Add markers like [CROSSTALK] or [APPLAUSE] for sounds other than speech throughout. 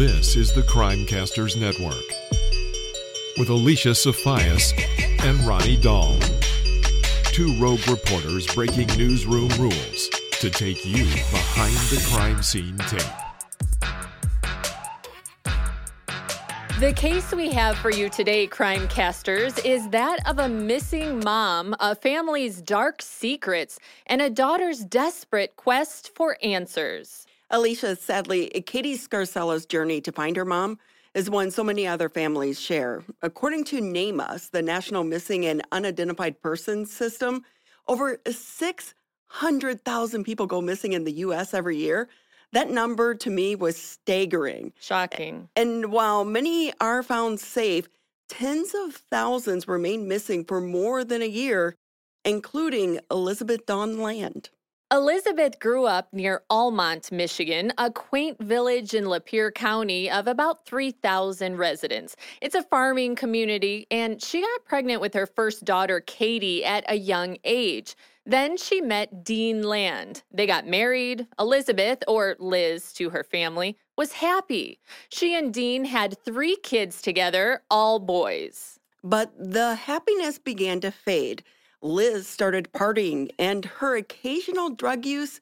This is the Crimecasters Network with Alicia Sophias and Ronnie Dahl. Two rogue reporters breaking newsroom rules to take you behind the crime scene tape. The case we have for you today, crime casters, is that of a missing mom, a family's dark secrets, and a daughter's desperate quest for answers. Alicia, sadly, Katie Scarcella's journey to find her mom is one so many other families share. According to NamUs, the National Missing and Unidentified Persons System, over 600,000 people go missing in the U.S. every year. That number to me was staggering. Shocking. And while many are found safe, tens of thousands remain missing for more than a year, including Elizabeth Dawn Land. Elizabeth grew up near Almont, Michigan, a quaint village in Lapeer County of about 3,000 residents. It's a farming community, and she got pregnant with her first daughter, Katie, at a young age. Then she met Dean Land. They got married. Elizabeth, or Liz to her family, was happy. She and Dean had three kids together, all boys. But the happiness began to fade. Liz started partying, and her occasional drug use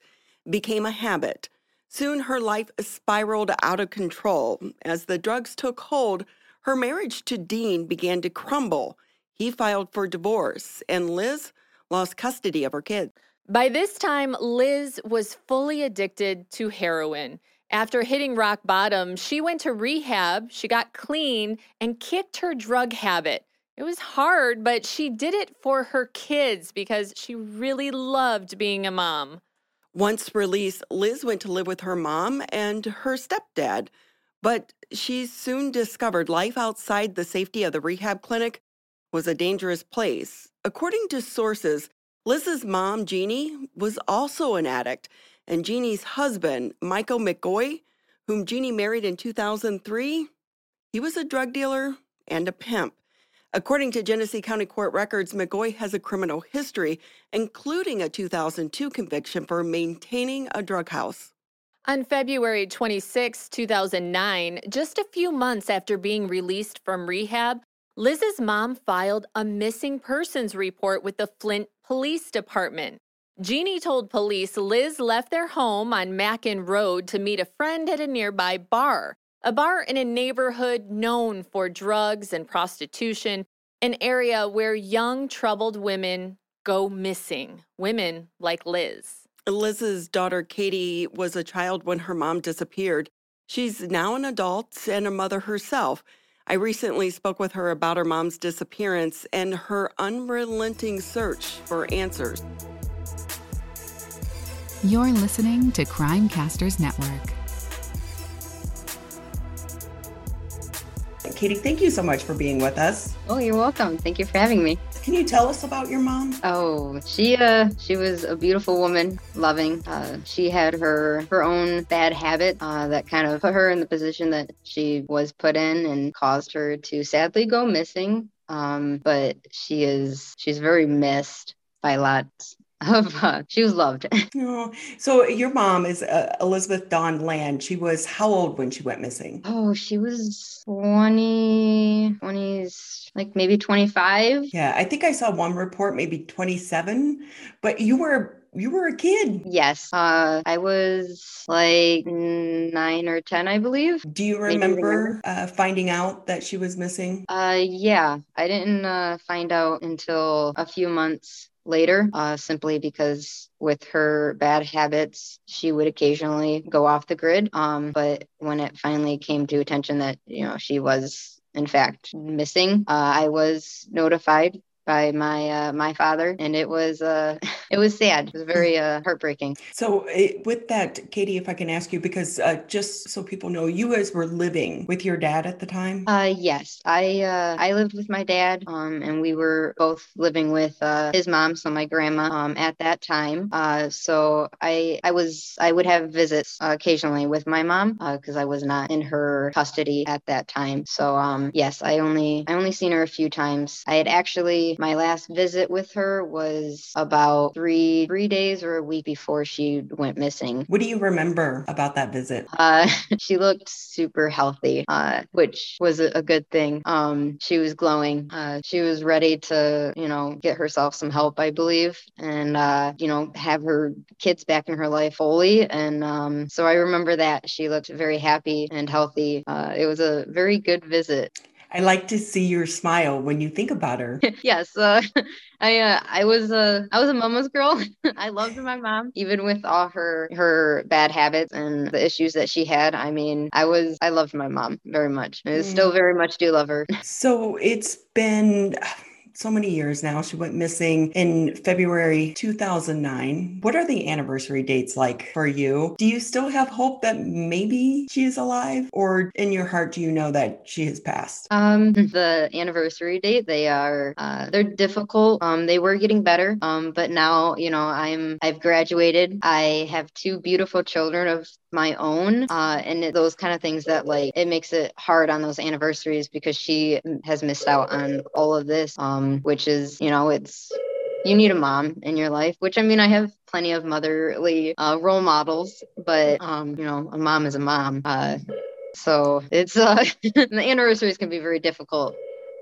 became a habit. Soon her life spiraled out of control. As the drugs took hold, her marriage to Dean began to crumble. He filed for divorce, and Liz lost custody of her kids. By this time, Liz was fully addicted to heroin. After hitting rock bottom, she went to rehab, she got clean, and kicked her drug habit. It was hard, but she did it for her kids because she really loved being a mom. Once released, Liz went to live with her mom and her stepdad, but she soon discovered life outside the safety of the rehab clinic was a dangerous place. According to sources, Liz's mom, Jeannie, was also an addict, and Jeannie's husband, Michael McGoy, whom Jeannie married in 2003, he was a drug dealer and a pimp. According to Genesee County Court records, McGoy has a criminal history, including a 2002 conviction for maintaining a drug house. On February 26, 2009, just a few months after being released from rehab, Liz's mom filed a missing persons report with the Flint Police Department. Jeannie told police Liz left their home on Mackin Road to meet a friend at a nearby bar a bar in a neighborhood known for drugs and prostitution, an area where young, troubled women go missing, women like Liz. Liz's daughter, Katie, was a child when her mom disappeared. She's now an adult and a mother herself. I recently spoke with her about her mom's disappearance and her unrelenting search for answers. You're listening to Crimecasters Network. Katie, thank you so much for being with us. Oh, you're welcome. Thank you for having me. Can you tell us about your mom? Oh, she uh she was a beautiful woman, loving. Uh, she had her her own bad habit uh, that kind of put her in the position that she was put in and caused her to sadly go missing. Um, but she is she's very missed by lots of [LAUGHS] uh, she was loved. [LAUGHS] oh, so your mom is uh, Elizabeth Dawn Land. She was how old when she went missing? Oh, she was 20, 20s, like maybe 25. Yeah, I think I saw one report, maybe 27, but you were you were a kid. Yes. Uh, I was like nine or 10, I believe. Do you remember uh, finding out that she was missing? Uh, yeah. I didn't uh, find out until a few months later, uh, simply because with her bad habits, she would occasionally go off the grid. Um, but when it finally came to attention that, you know, she was in fact missing, uh, I was notified by my uh, my father, and it was uh, [LAUGHS] it was sad. It was very uh, heartbreaking. So it, with that, Katie, if I can ask you, because uh, just so people know, you guys were living with your dad at the time. Uh, yes, I uh, I lived with my dad, um, and we were both living with uh, his mom, so my grandma, um, at that time. Uh, so I I was I would have visits uh, occasionally with my mom because I was not in her custody at that time. So um, yes, I only I only seen her a few times. I had actually my last visit with her was about three three days or a week before she went missing. What do you remember about that visit? Uh, [LAUGHS] she looked super healthy, uh, which was a, good thing. Um, she was glowing. Uh, she was ready to, you know, get herself some help, I believe, and uh, you know, have her kids back in her life fully. And um, so I remember that she looked very happy and healthy. Uh, it was a very good visit. I like to see your smile when you think about her. [LAUGHS] yes, uh, [LAUGHS] I uh, I was a I was a mama's girl. [LAUGHS] I loved my mom, even with all her her bad habits and the issues that she had. I mean, I was I loved my mom very much. I mm. still very much do love her. So it's been so many years now. She went missing in February 2009. What are the anniversary dates like for you? Do you still have hope that maybe she is alive or in your heart do you know that she has passed? Um the anniversary date they are uh, they're difficult. Um they were getting better. Um but now, you know, I'm I've graduated. I have two beautiful children of my own uh, and those kind of things that like it makes it hard on those anniversaries because she has missed out on all of this um, which is you know it's you need a mom in your life which i mean i have plenty of motherly uh, role models but um, you know a mom is a mom uh, so it's uh, [LAUGHS] the anniversaries can be very difficult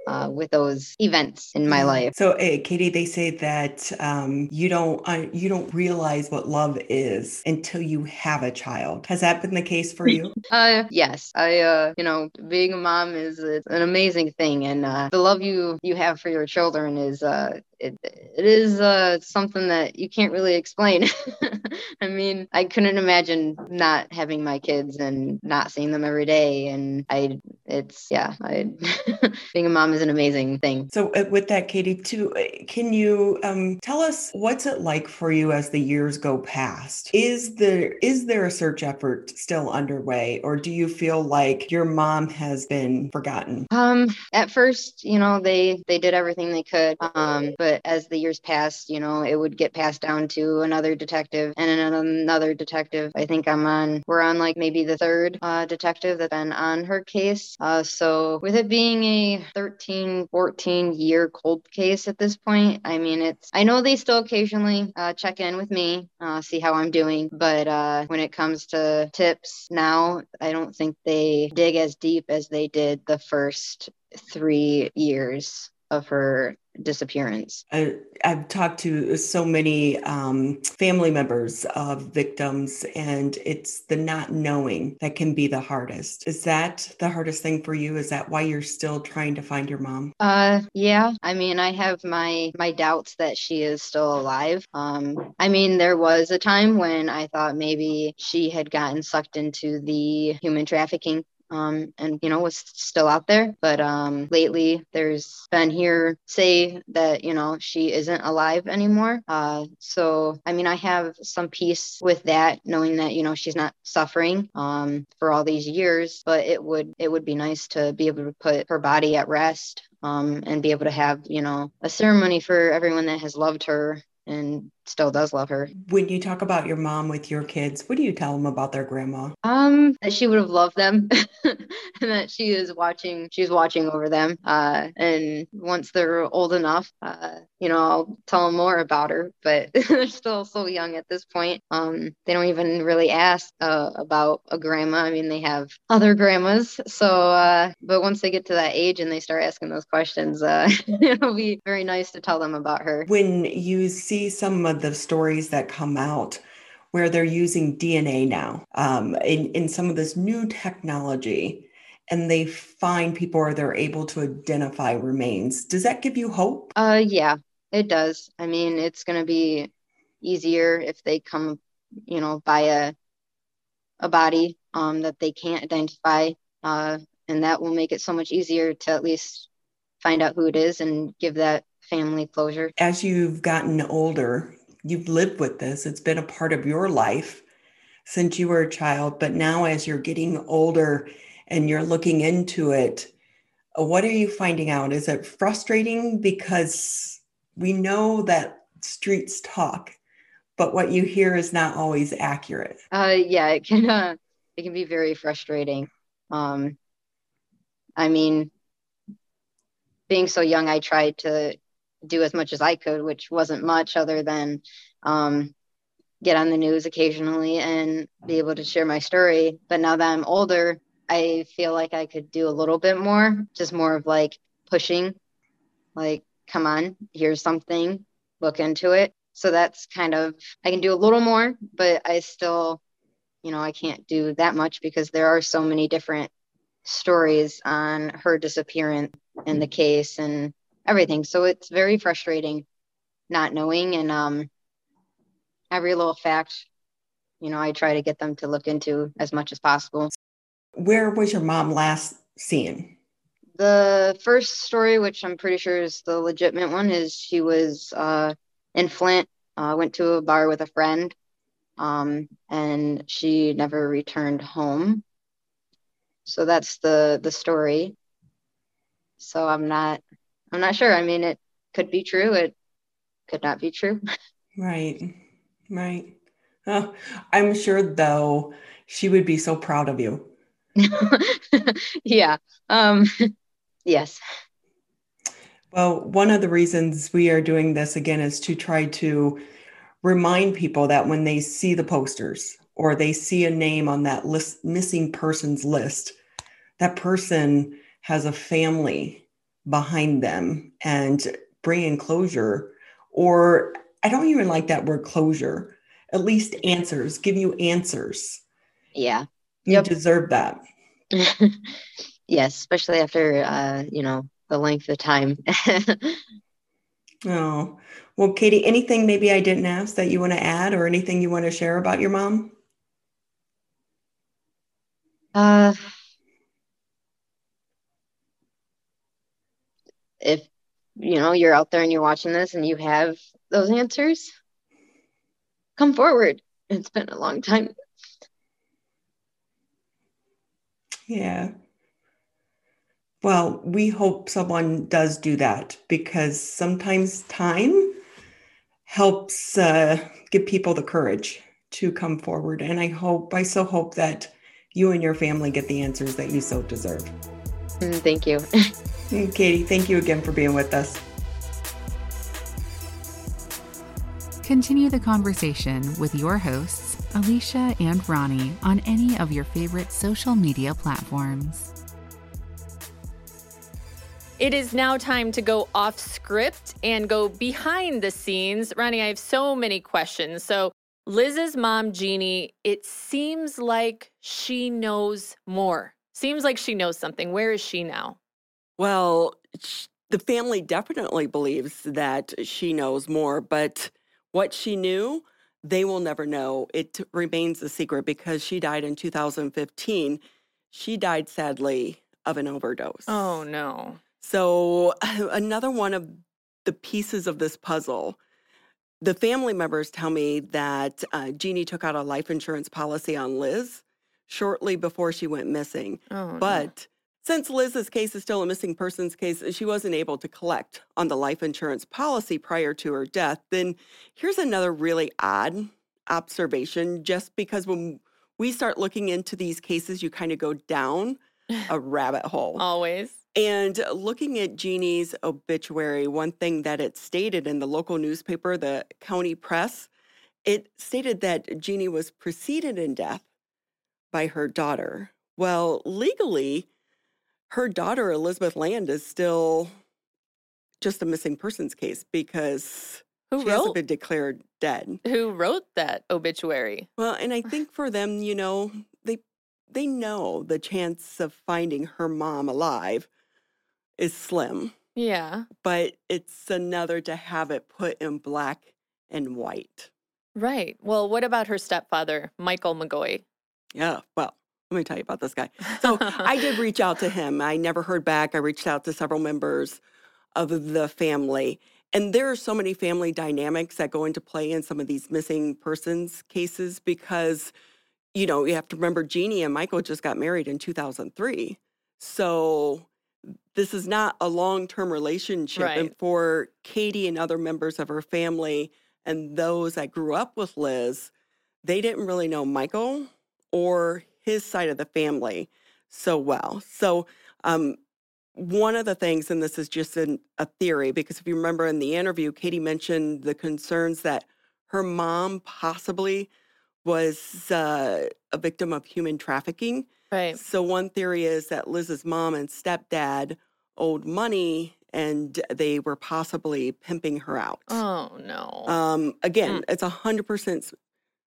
uh, with those events in my life. So, uh, Katie, they say that um, you don't uh, you don't realize what love is until you have a child. Has that been the case for you? [LAUGHS] uh, yes, I uh, you know, being a mom is an amazing thing, and uh, the love you you have for your children is uh, it, it is uh, something that you can't really explain. [LAUGHS] I mean, I couldn't imagine not having my kids and not seeing them every day. And I, it's, yeah, I, [LAUGHS] being a mom is an amazing thing. So, uh, with that, Katie, too, uh, can you um, tell us what's it like for you as the years go past? Is there is there a search effort still underway, or do you feel like your mom has been forgotten? Um, at first, you know, they they did everything they could. Um, but but as the years passed, you know, it would get passed down to another detective and another detective. I think I'm on, we're on like maybe the third uh, detective that's been on her case. Uh, so with it being a 13, 14 year cold case at this point, I mean, it's, I know they still occasionally uh, check in with me, uh, see how I'm doing, but uh, when it comes to tips now, I don't think they dig as deep as they did the first three years of her disappearance. I, have talked to so many um, family members of victims, and it's the not knowing that can be the hardest. Is that the hardest thing for you? Is that why you're still trying to find your mom? Uh, yeah. I mean, I have my my doubts that she is still alive. Um, I mean, there was a time when I thought maybe she had gotten sucked into the human trafficking um, and you know was still out there. But um, lately there's been here say that you know she isn't alive anymore. Uh, so i mean i have some peace with that knowing that you know she's not suffering um, for all these years. But it would it would be nice to be able to put her body at rest um, and be able to have you know a ceremony for everyone that has loved her and still does love her. When you talk about your mom with your kids, what do you tell them about their grandma? Um, that she would have loved them [LAUGHS] and that she is watching, she's watching over them. Uh, and once they're old enough, uh, you know, I'll tell them more about her, but [LAUGHS] they're still so young at this point. Um, they don't even really ask uh, about a grandma. I mean, they have other grandmas. So, uh, but once they get to that age and they start asking those questions, uh, [LAUGHS] it'll be very nice to tell them about her. When you see some of the stories that come out where they're using DNA now um, in, in some of this new technology and they find people or they're able to identify remains. Does that give you hope? Uh, yeah, it does. I mean, it's going to be easier if they come, you know, by a, a body um, that they can't identify. Uh, and that will make it so much easier to at least find out who it is and give that family closure. As you've gotten older, you've lived with this, it's been a part of your life since you were a child. But now, as you're getting older and you're looking into it, what are you finding out? Is it frustrating because we know that streets talk, but what you hear is not always accurate? Uh, yeah, it can. Uh, it can be very frustrating. Um, I mean, being so young, I tried to do as much as I could, which wasn't much other than um, get on the news occasionally and be able to share my story. But now that I'm older, I feel like I could do a little bit more, just more of like pushing, like, come on, here's something, look into it. So that's kind of, I can do a little more, but I still, you know, I can't do that much because there are so many different stories on her disappearance and the case and everything. So it's very frustrating not knowing. And um, every little fact, you know, I try to get them to look into as much as possible. Where was your mom last seen? The first story, which I'm pretty sure is the legitimate one, is she was uh, in Flint, uh, went to a bar with a friend, um, and she never returned home. So that's the the story. So I'm not I'm not sure. I mean, it could be true. It could not be true. [LAUGHS] Right. Right. Oh, I'm sure though she would be so proud of you. [LAUGHS] yeah. Um [LAUGHS] yes. Well, one of the reasons we are doing this again is to try to remind people that when they see the posters or they see a name on that list missing persons list, that person has a family behind them and bringing closure or I don't even like that word closure, at least answers, give you answers. Yeah. You yep. deserve that. [LAUGHS] yes, especially after uh, you know, the length of time. [LAUGHS] oh. Well, Katie, anything maybe I didn't ask that you want to add or anything you want to share about your mom? Uh if you know you're out there and you're watching this and you have those answers come forward. It's been a long time. Yeah. Well we hope someone does do that because sometimes time helps uh, give people the courage to come forward. And i hope i so hope that you and your family get the answers that you so deserve. Mm, thank you [LAUGHS] Katie, thank you again for being with us. Continue the conversation with your hosts, Alicia and Ronnie, on any of your favorite social media platforms. It is now time to go off script and go behind the scenes. Ronnie, I have so many questions. So, Liz's mom, Jeannie, it seems like she knows more. Seems like she knows something. Where is she now? Well, the family definitely believes that she knows more, but what she knew, they will never know. It remains a secret because she died in 2015. She died sadly of an overdose. Oh, no. So, [LAUGHS] another one of the pieces of this puzzle. The family members tell me that uh, Jeannie took out a life insurance policy on Liz shortly before she went missing. Oh, no. Since Liz's case is still a missing persons case, and she wasn't able to collect on the life insurance policy prior to her death. Then here's another really odd observation just because when we start looking into these cases, you kind of go down [LAUGHS] a rabbit hole. Always. And looking at Jeannie's obituary, one thing that it stated in the local newspaper, the county press, it stated that Jeannie was preceded in death by her daughter. Well, legally, her daughter, Elizabeth Land, is still just a missing persons case because who she wrote, hasn't been declared dead. Who wrote that obituary? Well, and I think for them, you know, they they know the chance of finding her mom alive is slim. Yeah. But it's another to have it put in black and white. Right. Well, what about her stepfather, Michael McGoy? Yeah. Well, let me tell you about this guy. So I did [LAUGHS] reach out to him. I never heard back. I reached out to several members of the family. And there are so many family dynamics that go into play in some of these missing persons cases because, you know, you have to remember Jeannie and Michael just got married in 2003. So this is not a long term relationship. Right. And for Katie and other members of her family and those that grew up with Liz, they didn't really know Michael or his side of the family so well. So um, one of the things, and this is just an, a theory, because if you remember in the interview, Katie mentioned the concerns that her mom possibly was uh, a victim of human trafficking. Right. So, one theory is that Liz's mom and stepdad owed money and they were possibly pimping her out. Oh no. Um, again, Mm. it's a hundred percent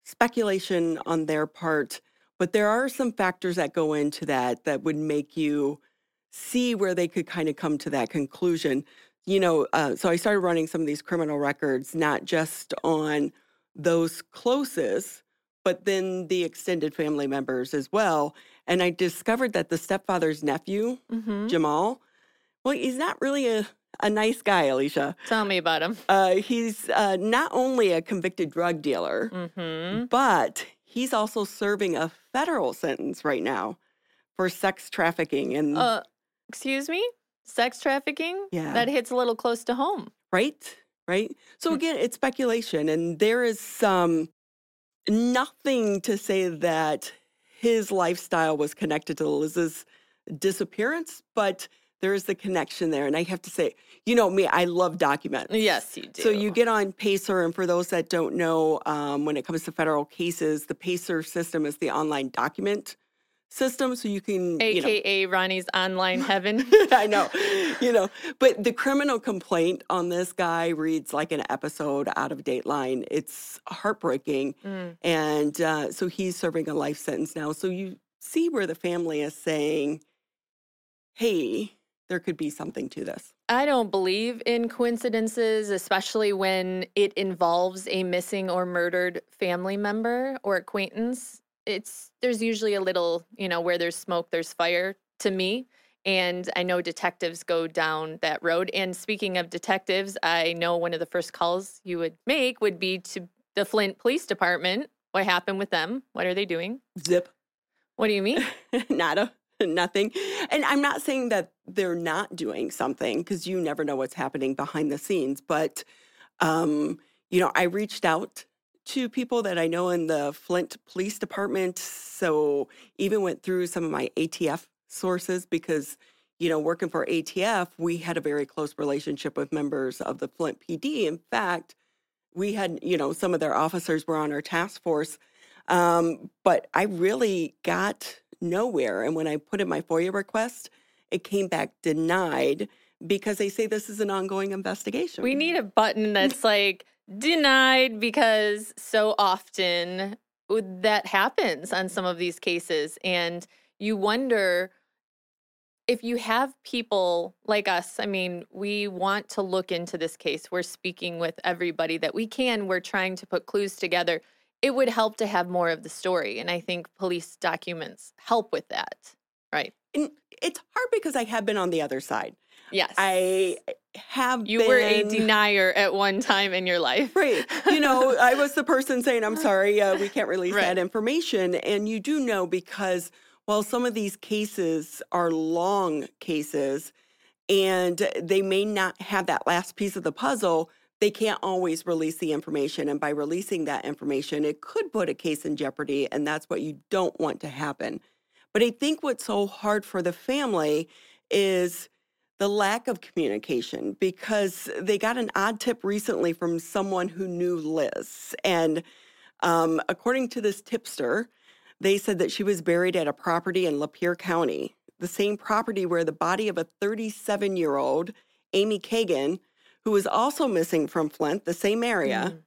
speculation on their part, but there are some factors that go into that that would make you see where they could kind of come to that conclusion. You know, uh, so I started running some of these criminal records, not just on those closest, but then the extended family members as well. And I discovered that the stepfather's nephew, hmm Jamal, well, he's not really a, a nice guy, Alicia. Tell me about him. Uh, he's uh, not only a convicted drug dealer, hmm but he's also serving a federal sentence right now for sex trafficking. And Uh, excuse me? Sex trafficking? Yeah. That hits a little close to home. right, right. So Hmm. again, it's speculation, and there is some nothing to say that his lifestyle was connected to Liz's disappearance, but there is the connection there. And I have to say, you know me, I love documents. Yes, you do. So you get on Pacer, and for those that don't know, um, when it comes to federal cases, the Pacer system is the online document system. So you can, you know, AKA Ronnie's online [LAUGHS] heaven. I know, you know, but the criminal complaint on this guy reads like an episode out of Dateline. It's heartbreaking, Mm. and uh, so he's serving a life sentence now. So you see where the family is saying, "Hey, there could be something to this." I don't believe in coincidences, especially when it involves a missing or murdered family member or acquaintance. It's there's usually a little, you know, where there's smoke, there's fire to me. And I know detectives go down that road. And speaking of detectives, I know one of the first calls you would make would be to the Flint Police Department. What happened with them? What are they doing? Zip. What do you mean? [LAUGHS] Nada, [LAUGHS] nothing. And I'm not saying that they're not doing something because you never know what's happening behind the scenes. But, um, you know, I reached out to people that I know in the Flint Police Department. So even went through some of my ATF sources because, you know, working for ATF, we had a very close relationship with members of the Flint PD. In fact, we had, you know, some of their officers were on our task force. Um, but I really got nowhere. And when I put in my FOIA request, it came back denied because they say this is an ongoing investigation. We need a button mm. that's like denied because so often that happens on some of these cases. And you wonder if you have people like us, I mean, we want to look into this case. We're speaking with everybody that we can. We're trying to put clues together. It would help to have more of the story. And I think police documents help with that. Right. And it's hard because I have been on the other side. Yes. I have you were a denier at one time in your life. Right. You know, I was the person saying, I'm [LAUGHS] sorry, uh, we can't release Right. that information. And you do know because while some of these cases are long cases and they may not have that last piece of the puzzle, they can't always release the information. And by releasing that information, it could put a case in jeopardy. And that's what you don't want to happen. But I think what's so hard for the family is the lack of communication because they got an odd tip recently from someone who knew Liz. And um, according to this tipster, they said that she was buried at a property in Lapeer County, the same property where the body of a 37 year old, Amy Kagan, who was also missing from Flint, the same area, Mm.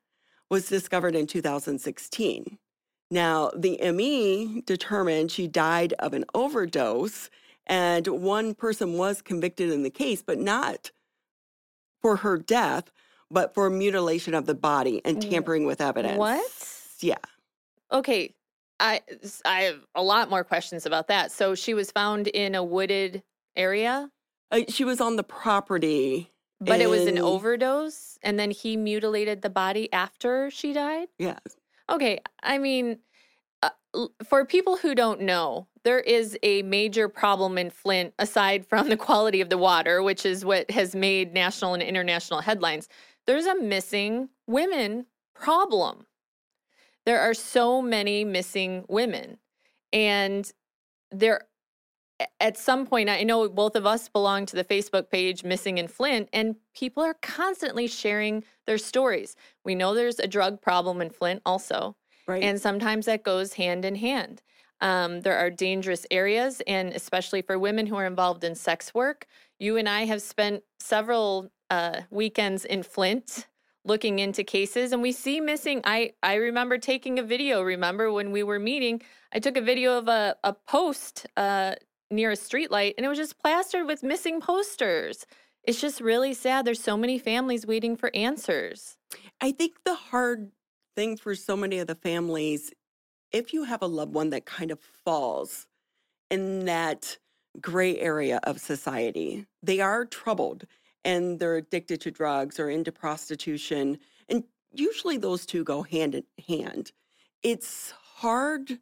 was discovered in 2016. Now, the ME determined she died of an overdose, and one person was convicted in the case, but not for her death, but for mutilation of the body and tampering with evidence. What? Yeah. Okay. I I have a lot more questions about that. So she was found in a wooded area, Uh, she was on the property. But it was an overdose and then he mutilated the body after she died? Yeah. Okay, I mean uh, for people who don't know, there is a major problem in Flint aside from the quality of the water, which is what has made national and international headlines. There's a missing women problem. There are so many missing women. And there at some point, I know both of us belong to the Facebook page Missing in Flint, and people are constantly sharing their stories. We know there's a drug problem in Flint also. Right. And sometimes that goes hand in hand. Um, there are dangerous areas, and especially for women who are involved in sex work. You and I have spent several uh, weekends in Flint looking into cases, and we see missing. I I remember taking a video. Remember when we were meeting? I took a video of a a post uh, near a streetlight, and it was just plastered with missing posters. It's just really sad. There's so many families waiting for answers. I think the hard thing for so many of the families, if you have a loved one that kind of falls in that gray area of society, they are troubled and they're addicted to drugs or into prostitution. And usually those two go hand in hand. It's hard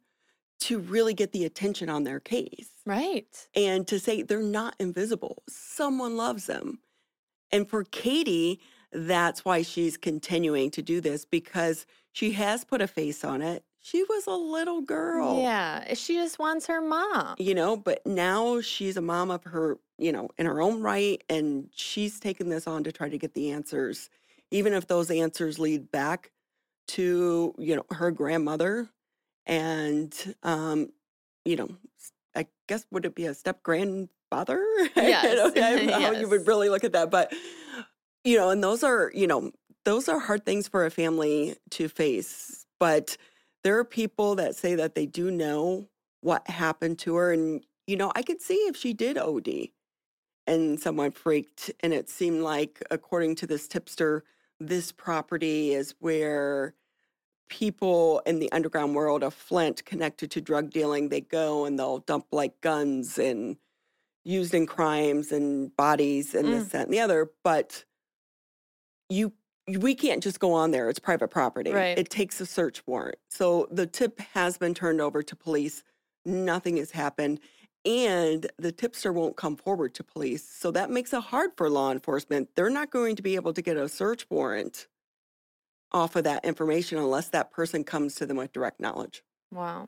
to really get the attention on their case Right. and to say they're not invisible. Someone loves them. And for Katie, that's why she's continuing to do this because she has put a face on it. She was a little girl. Yeah. Eh, she just wants her mom. You know, but now she's a mom of her, you know, in her own right. And she's taken this on to try to get the answers, even if those answers lead back to, you know, her grandmother and, um, you know, I guess would it be a step grandfather? Yes, [LAUGHS] I don't how you would [LAUGHS] really look at that, but you know, and those are, you know, those are hard things for a family to face. But there are people that say that they do know what happened to her, and you know, I could see if she did OD and someone freaked, and it seemed like, according to this tipster, this property is where people in the underground world of Flint connected to drug dealing, they go and they'll dump like guns and used in crimes and bodies and this, mm. that, and the other. But you, we can't just go on there. It's private property. Right. It takes a search warrant. So the tip has been turned over to police. Nothing has happened. And the tipster won't come forward to police. So that makes it hard for law enforcement. They're not going to be able to get a search warrant off of that information unless that person comes to them with direct knowledge. Wow.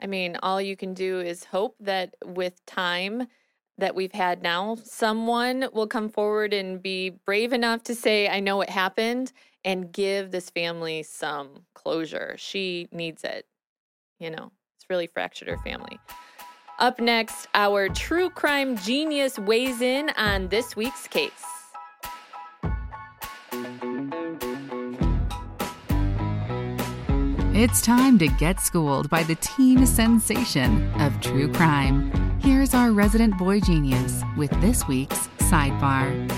I mean, all you can do is hope that with time that we've had now, someone will come forward and be brave enough to say, I know what happened, and give this family some closure. She needs it. You know, it's really fractured her family. Up next, our true crime genius weighs in on this week's case. It's time to get schooled by the teen sensation of true crime. Here's our resident boy genius with this week's sidebar.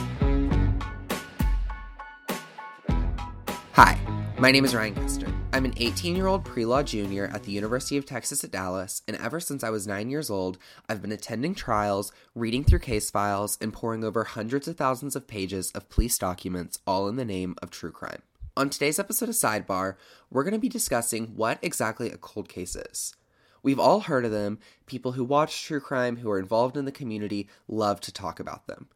Hi, my name is Ryan Kester. I'm an 18 year old pre law junior at the University of Texas at Dallas, and ever since I was nine years old, I've been attending trials, reading through case files, and poring over hundreds of thousands of pages of police documents, all in the name of true crime. On today's episode of Sidebar, we're going to be discussing what exactly a cold case is. We've all heard of them. People who watch true crime, who are involved in the community, love to talk about them.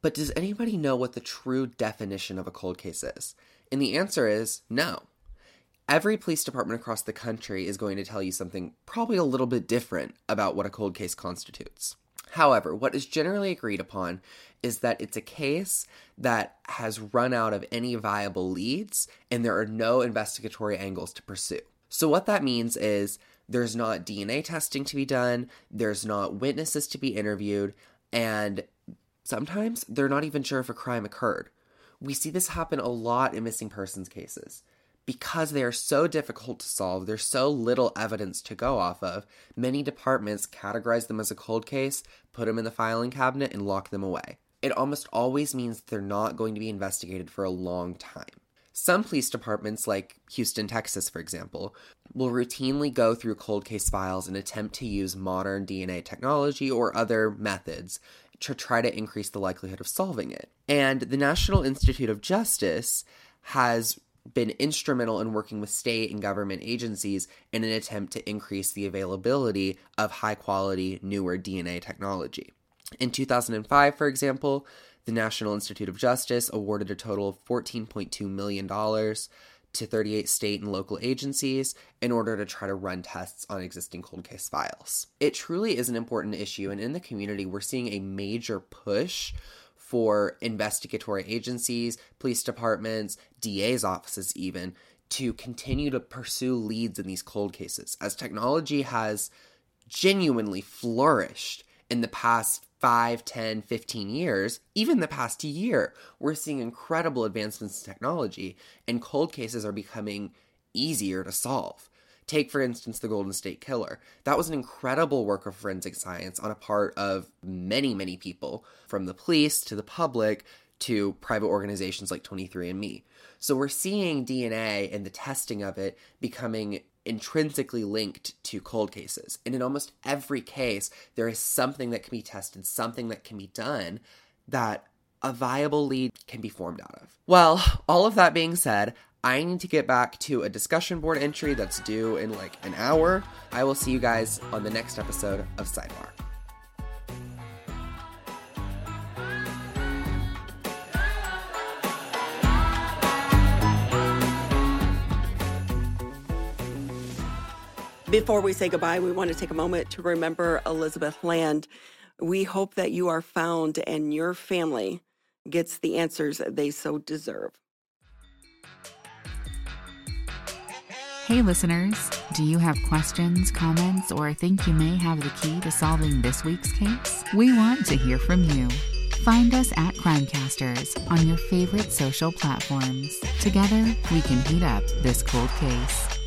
But does anybody know what the true definition of a cold case is? And the answer is no. Every police department across the country is going to tell you something probably a little bit different about what a cold case constitutes. However, what is generally agreed upon is that it's a case that has run out of any viable leads and there are no investigatory angles to pursue. So, what that means is there's not DNA testing to be done, there's not witnesses to be interviewed, and sometimes they're not even sure if a crime occurred. We see this happen a lot in missing persons cases. Because they are so difficult to solve, there's so little evidence to go off of, many departments categorize them as a cold case, put them in the filing cabinet, and lock them away. It almost always means they're not going to be investigated for a long time. Some police departments, like Houston, Texas, for example, will routinely go through cold case files and attempt to use modern DNA technology or other methods to try to increase the likelihood of solving it. And the National Institute of Justice has been instrumental in working with state and government agencies in an attempt to increase the availability of high quality, newer DNA technology. In 2005, for example, the National Institute of Justice awarded a total of $14.2 million to 38 state and local agencies in order to try to run tests on existing cold case files. It truly is an important issue, and in the community, we're seeing a major push for investigatory agencies, police departments, DA's offices, even to continue to pursue leads in these cold cases as technology has genuinely flourished in the past 5, 10, 15 years, even the past year, we're seeing incredible advancements in technology, and cold cases are becoming easier to solve. Take, for instance, the Golden State Killer. That was an incredible work of forensic science on a part of many, many people, from the police to the public to private organizations like 23andMe. So we're seeing DNA and the testing of it becoming intrinsically linked to cold cases. And in almost every case, there is something that can be tested, something that can be done that a viable lead can be formed out of. Well, all of that being said, I need to get back to a discussion board entry that's due in like an hour. I will see you guys on the next episode of Sidebar. Before we say goodbye, we want to take a moment to remember Elizabeth Land. We hope that you are found and your family gets the answers they so deserve. Hey, listeners, do you have questions, comments, or think you may have the key to solving this week's case? We want to hear from you. Find us at Crimecasters on your favorite social platforms. Together, we can heat up this cold case.